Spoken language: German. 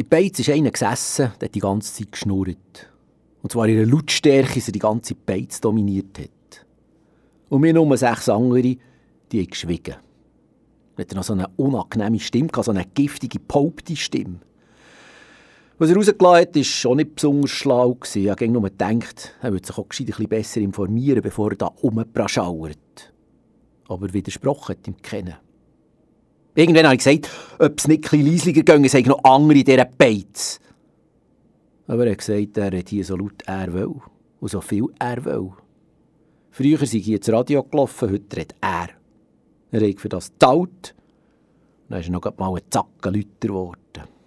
In Beiz ist einer gesessen, der die ganze Zeit geschnurrt. Und zwar in einer Lautstärke, die die ganze Beiz dominiert hat. Und wir nur sechs andere, die haben geschwiegen. Er hatte noch so eine unangenehme Stimme, so eine giftige, paupte Stimme. Was er rausgelassen hat, war schon nicht besonders schlau. Ich habe nur gedacht, er würde sich auch ein bisschen besser informieren, bevor er da rumpraschauert. Aber widersprochen hat ihm kennen. Irgendwann habe ich gesagt, ob es nicht ein leisiger ginge, sei noch andere in dieser Beiz. Aber er hat gesagt, er hat hier so laut er will und so viel er will. Früher sei hier ins Radio gelaufen, heute redet er. Er hat für das taut. Dann ist er noch mal ein Zacken lauter geworden.